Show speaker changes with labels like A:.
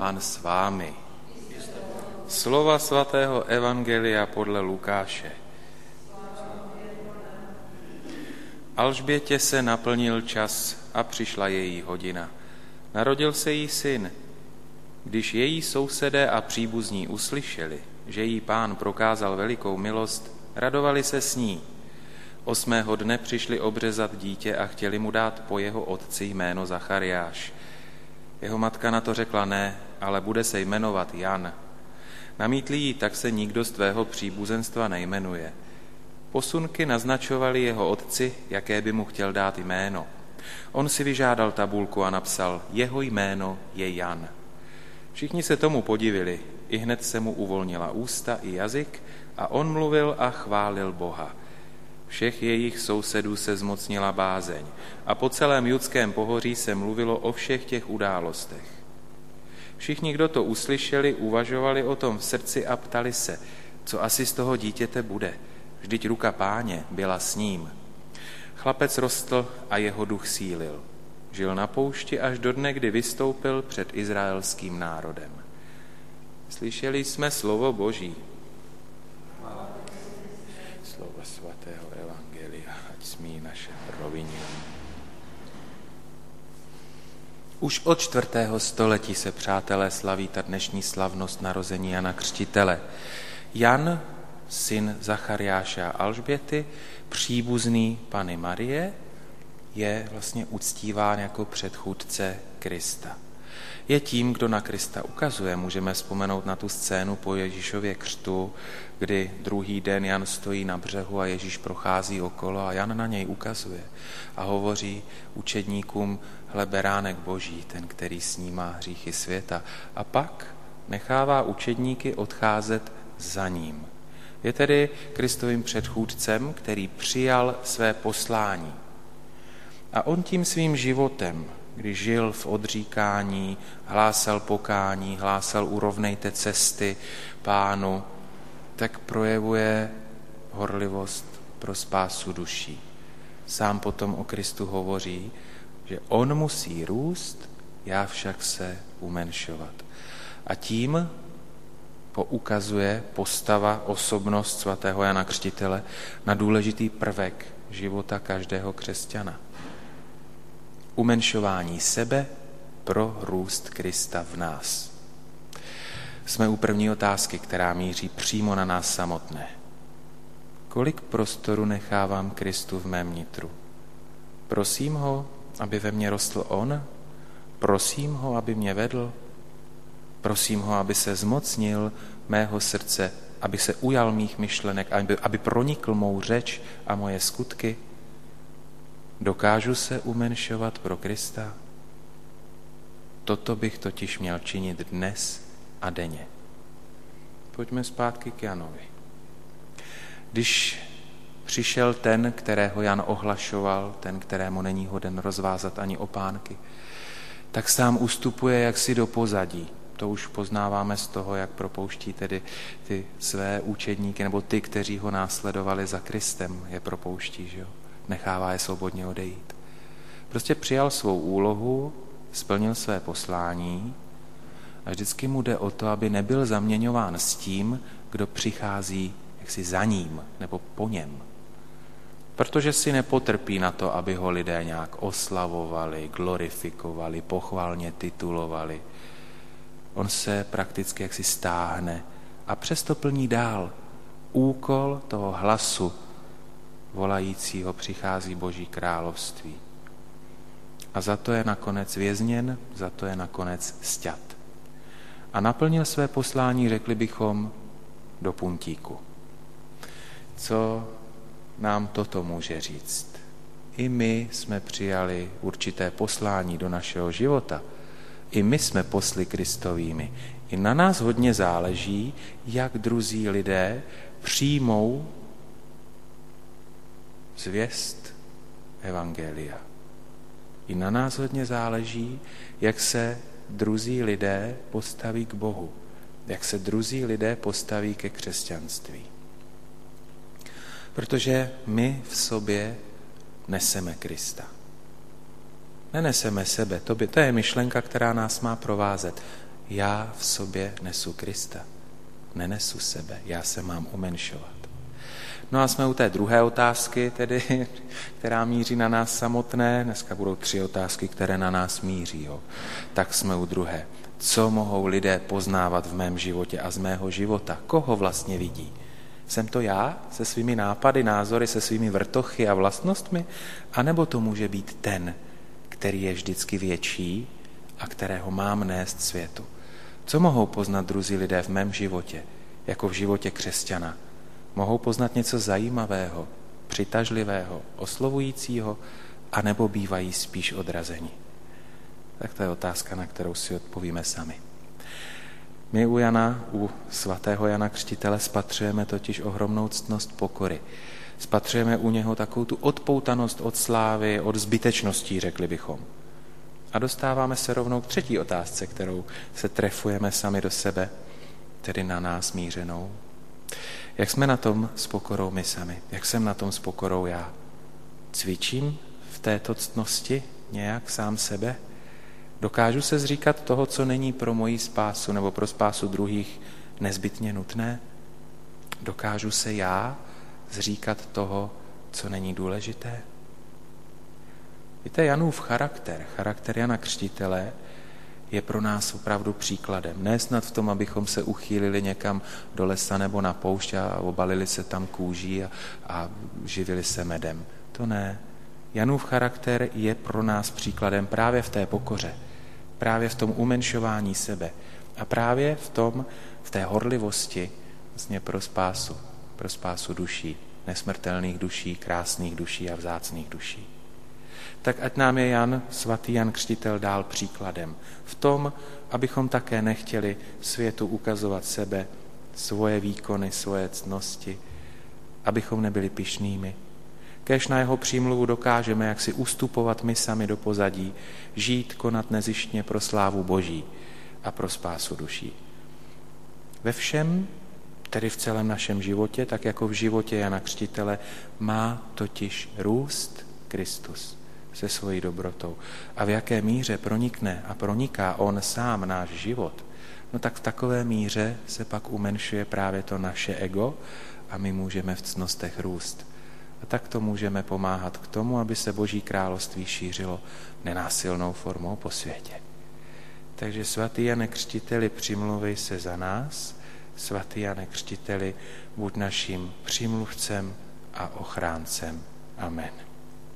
A: Pán s vámi. Slova svatého Evangelia podle Lukáše. Alžbětě se naplnil čas a přišla její hodina. Narodil se jí syn. Když její sousedé a příbuzní uslyšeli, že jí pán prokázal velikou milost, radovali se s ní. Osmého dne přišli obřezat dítě a chtěli mu dát po jeho otci jméno Zachariáš. Jeho matka na to řekla ne, ale bude se jmenovat Jan. Namítli jí, tak se nikdo z tvého příbuzenstva nejmenuje. Posunky naznačovali jeho otci, jaké by mu chtěl dát jméno. On si vyžádal tabulku a napsal, jeho jméno je Jan. Všichni se tomu podivili, i hned se mu uvolnila ústa i jazyk a on mluvil a chválil Boha. Všech jejich sousedů se zmocnila bázeň a po celém judském pohoří se mluvilo o všech těch událostech. Všichni, kdo to uslyšeli, uvažovali o tom v srdci a ptali se, co asi z toho dítěte bude. Vždyť ruka páně byla s ním. Chlapec rostl a jeho duch sílil. Žil na poušti až do dne, kdy vystoupil před izraelským národem. Slyšeli jsme slovo Boží. Slovo svatého Evangelia, ať smí naše provině. Už od čtvrtého století se, přátelé, slaví ta dnešní slavnost narození Jana Křtitele. Jan, syn Zachariáše a Alžběty, příbuzný Pany Marie, je vlastně uctíván jako předchůdce Krista. Je tím, kdo na Krista ukazuje. Můžeme vzpomenout na tu scénu po Ježíšově křtu, kdy druhý den Jan stojí na břehu a Ježíš prochází okolo a Jan na něj ukazuje a hovoří učedníkům, hle beránek boží, ten, který snímá hříchy světa. A pak nechává učedníky odcházet za ním. Je tedy Kristovým předchůdcem, který přijal své poslání. A on tím svým životem, když žil v odříkání, hlásal pokání, hlásal urovnejte cesty pánu, tak projevuje horlivost pro spásu duší. Sám potom o Kristu hovoří, že on musí růst, já však se umenšovat. A tím poukazuje postava, osobnost svatého Jana Křtitele na důležitý prvek života každého křesťana. Umenšování sebe pro růst Krista v nás. Jsme u první otázky, která míří přímo na nás samotné. Kolik prostoru nechávám Kristu v mém nitru? Prosím ho, aby ve mně rostl on? Prosím ho, aby mě vedl? Prosím ho, aby se zmocnil mého srdce, aby se ujal mých myšlenek, aby, aby pronikl mou řeč a moje skutky? Dokážu se umenšovat pro Krista? Toto bych totiž měl činit dnes a denně. Pojďme zpátky k Janovi. Když přišel ten, kterého Jan ohlašoval, ten, kterému není hoden rozvázat ani opánky, tak sám ustupuje jaksi do pozadí. To už poznáváme z toho, jak propouští tedy ty své učedníky, nebo ty, kteří ho následovali za Kristem, je propouští, že jo? Nechává je svobodně odejít. Prostě přijal svou úlohu, splnil své poslání a vždycky mu jde o to, aby nebyl zaměňován s tím, kdo přichází jaksi za ním nebo po něm. Protože si nepotrpí na to, aby ho lidé nějak oslavovali, glorifikovali, pochválně titulovali. On se prakticky jaksi stáhne a přesto plní dál úkol toho hlasu volajícího přichází Boží království. A za to je nakonec vězněn, za to je nakonec stět. A naplnil své poslání, řekli bychom, do puntíku. Co nám toto může říct? I my jsme přijali určité poslání do našeho života. I my jsme posly Kristovými. I na nás hodně záleží, jak druzí lidé přijmou zvěst Evangelia. I na nás hodně záleží, jak se druzí lidé postaví k Bohu, jak se druzí lidé postaví ke křesťanství. Protože my v sobě neseme Krista. Neneseme sebe, to, by, to je myšlenka, která nás má provázet. já v sobě nesu Krista. Nenesu sebe, já se mám umenšovat. No a jsme u té druhé otázky, tedy, která míří na nás samotné. Dneska budou tři otázky, které na nás míří. Jo. Tak jsme u druhé. Co mohou lidé poznávat v mém životě a z mého života? Koho vlastně vidí? Jsem to já se svými nápady, názory, se svými vrtochy a vlastnostmi? A nebo to může být ten, který je vždycky větší a kterého mám nést světu? Co mohou poznat druzí lidé v mém životě, jako v životě křesťana? Mohou poznat něco zajímavého, přitažlivého, oslovujícího, anebo bývají spíš odrazeni? Tak to je otázka, na kterou si odpovíme sami. My u Jana, u svatého Jana Křtitele spatřujeme totiž ohromnou ctnost pokory. Spatřujeme u něho takovou tu odpoutanost od slávy, od zbytečností, řekli bychom. A dostáváme se rovnou k třetí otázce, kterou se trefujeme sami do sebe, tedy na nás mířenou. Jak jsme na tom s pokorou my sami? Jak jsem na tom s pokorou já? Cvičím v této ctnosti nějak sám sebe? Dokážu se zříkat toho, co není pro moji spásu nebo pro spásu druhých nezbytně nutné? Dokážu se já zříkat toho, co není důležité? Víte, Janův charakter, charakter Jana Křtitele, je pro nás opravdu příkladem. Ne snad v tom, abychom se uchýlili někam do lesa nebo na poušť a obalili se tam kůží a, a živili se medem. To ne. Janův charakter je pro nás příkladem právě v té pokoře, právě v tom umenšování sebe a právě v tom, v té horlivosti vlastně pro spásu, pro spásu duší, nesmrtelných duší, krásných duší a vzácných duší tak ať nám je Jan, svatý Jan Křtitel dál příkladem. V tom, abychom také nechtěli světu ukazovat sebe, svoje výkony, svoje cnosti, abychom nebyli pišnými. Kéž na jeho přímluvu dokážeme jak si ustupovat my sami do pozadí, žít, konat nezištně pro slávu Boží a pro spásu duší. Ve všem, tedy v celém našem životě, tak jako v životě Jana Křtitele, má totiž růst Kristus se svojí dobrotou a v jaké míře pronikne a proniká on sám náš život, no tak v takové míře se pak umenšuje právě to naše ego a my můžeme v cnostech růst. A tak to můžeme pomáhat k tomu, aby se Boží království šířilo nenásilnou formou po světě. Takže svatý Jane Křtiteli, přimluvej se za nás, svatý Jane Křtiteli, buď naším přímluvcem a ochráncem. Amen.